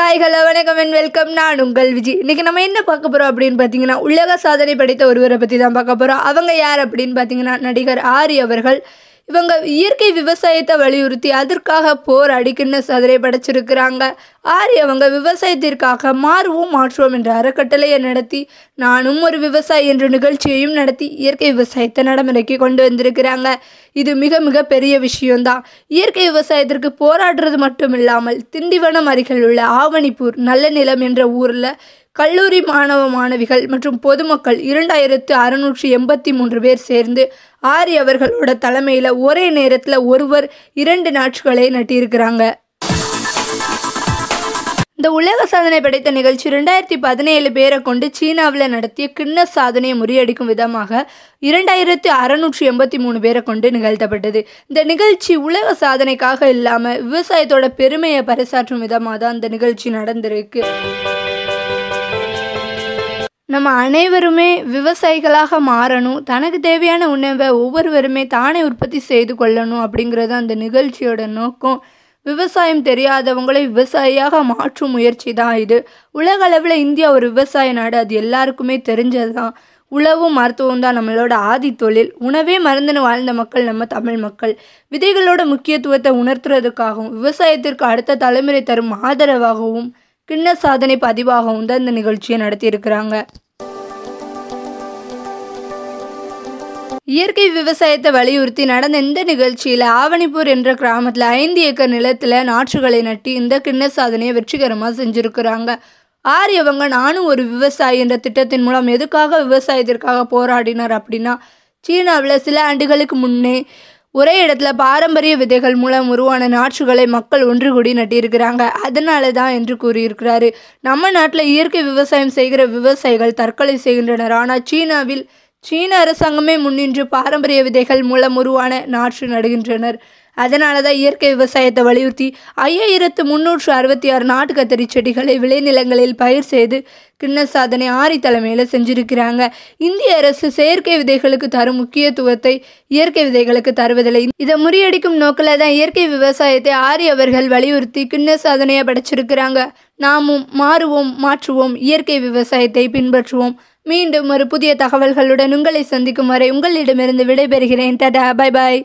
Hi hello வணக்கம் and welcome நான் உங்கள் விஜய் இன்றைக்கி நம்ம என்ன பார்க்க போகிறோம் அப்படின்னு பார்த்தீங்கன்னா உலக சாதனை படைத்த ஒருவரை பற்றி தான் பார்க்க போகிறோம் அவங்க யார் அப்படின்னு பார்த்தீங்கன்னா நடிகர் ஆரி அவர்கள். இவங்க இயற்கை விவசாயத்தை வலியுறுத்தி அதற்காக போர் கிண்ண சாதனை படைச்சிருக்கிறாங்க. ஆரி அவங்க விவசாயத்திற்காக மாறுவோம் மாற்றுவோம் என்ற அறக்கட்டளையை நடத்தி நானும் ஒரு விவசாயி என்ற நிகழ்ச்சியையும் நடத்தி இயற்கை விவசாயத்தை நடைமுறைக்கு கொண்டு வந்திருக்கிறாங்க. இது மிக மிக பெரிய விஷயம்தான். இயற்கை விவசாயத்திற்கு போராடுறது மட்டும் இல்லாமல் திண்டிவனம் அருகில் உள்ள ஆவணிப்பூர் நல்ல நிலம் என்ற ஊரில் கல்லூரி மாணவ மாணவிகள் மற்றும் பொதுமக்கள் இரண்டாயிரத்து அறுநூற்றி எண்பத்தி மூன்று பேர் சேர்ந்து ஆரி அவர்களோட தலைமையில் ஒரே நேரத்தில் ஒருவர் இரண்டு நாட்களை நட்டியிருக்கிறாங்க. இந்த உலக சாதனை படைத்த நிகழ்ச்சி ரெண்டாயிரத்தி பதினேழு பேரை கொண்டு சீனாவில் நடத்திய கிண்ண சாதனையை முறியடிக்கும் விதமாக இரண்டாயிரத்தி அறுநூற்றி எண்பத்தி மூணு பேரை கொண்டு நிகழ்த்தப்பட்டது. இந்த நிகழ்ச்சி உலக சாதனைக்காக இல்லாமல் விவசாயத்தோட பெருமையை பறைசாற்றும் விதமாக தான் இந்த நிகழ்ச்சி நடந்திருக்கு. நம்ம அனைவருமே விவசாயிகளாக மாறணும் தனக்கு தேவையான உணவை ஒவ்வொருவருமே தானே உற்பத்தி செய்து கொள்ளணும் அப்படிங்கிறது அந்த நிகழ்ச்சியோட நோக்கம். விவசாயம் தெரியாதவங்களை விவசாயியாக மாற்றும் முயற்சி தான் இது. உலக அளவில் இந்தியா ஒரு விவசாய நாடு அது எல்லாருக்குமே தெரிஞ்சது தான் உழவும் மருத்துவம் தான் நம்மளோட ஆதி தொழில். உணவே மருந்துன்னு வாழ்ந்த மக்கள் நம்ம தமிழ் மக்கள். விதைகளோட முக்கியத்துவத்தை உணர்த்துறதுக்காகவும் விவசாயத்திற்கு அடுத்த தலைமுறை தரும் ஆதரவாகவும் கிண்ண சாதனை பதிவாகவும் தான் இந்த நிகழ்ச்சியை நடத்தியிருக்கிறாங்க. இயற்கை விவசாயத்தை வலியுறுத்தி நடந்த இந்த நிகழ்ச்சியில் ஆவணிப்பூர் என்ற கிராமத்தில் ஐந்து ஏக்கர் நிலத்தில் நாற்றுகளை நட்டி இந்த கிண்ண சாதனையை வெற்றிகரமாக செஞ்சுருக்கிறாங்க ஆரியவங்க நானும் ஒரு விவசாயி என்ற திட்டத்தின் மூலம் எதுக்காக விவசாயத்திற்காக போராடினார் அப்படின்னா சீனாவில் சில ஆண்டுகளுக்கு முன்னே ஒரே இடத்துல பாரம்பரிய விதைகள் மூலம் உருவான நாற்றுகளை மக்கள் ஒன்று கூடி நட்டியிருக்கிறாங்க. அதனால தான் என்று கூறியிருக்கிறாரு. நம்ம நாட்டில் இயற்கை விவசாயம் செய்கிற விவசாயிகள் தற்கொலை செய்கின்றனர். ஆனால் சீனாவில் சீன அரசாங்கமே முன்னின்று பாரம்பரிய விதைகள் மூலம் உருவான நாற்று நடுகின்றனர். அதனால தான் இயற்கை விவசாயத்தை வலியுறுத்தி ஐயாயிரத்து முன்னூற்று அறுபத்தி ஆறு நாட்டு கத்தரி செடிகளை விளைநிலங்களில் பயிர் செய்து கிண்ண சாதனை ஆரி தலைமையில் செஞ்சிருக்கிறாங்க. இந்திய அரசு செயற்கை விதைகளுக்கு தரும் முக்கியத்துவத்தை இயற்கை விதைகளுக்கு தருவதில்லை. இதை முறியடிக்கும் நோக்கில் தான் இயற்கை விவசாயத்தை ஆரி அவர்கள் வலியுறுத்தி கிண்ண சாதனையை படைச்சிருக்கிறாங்க. நாமும் மாறுவோம் மாற்றுவோம் இயற்கை விவசாயத்தை பின்பற்றுவோம். மீண்டும் ஒரு புதிய தகவல்களுடன் உங்களை சந்திக்கும் வரை உங்களிடமிருந்து விடைபெறுகிறேன். டடா பை பாய்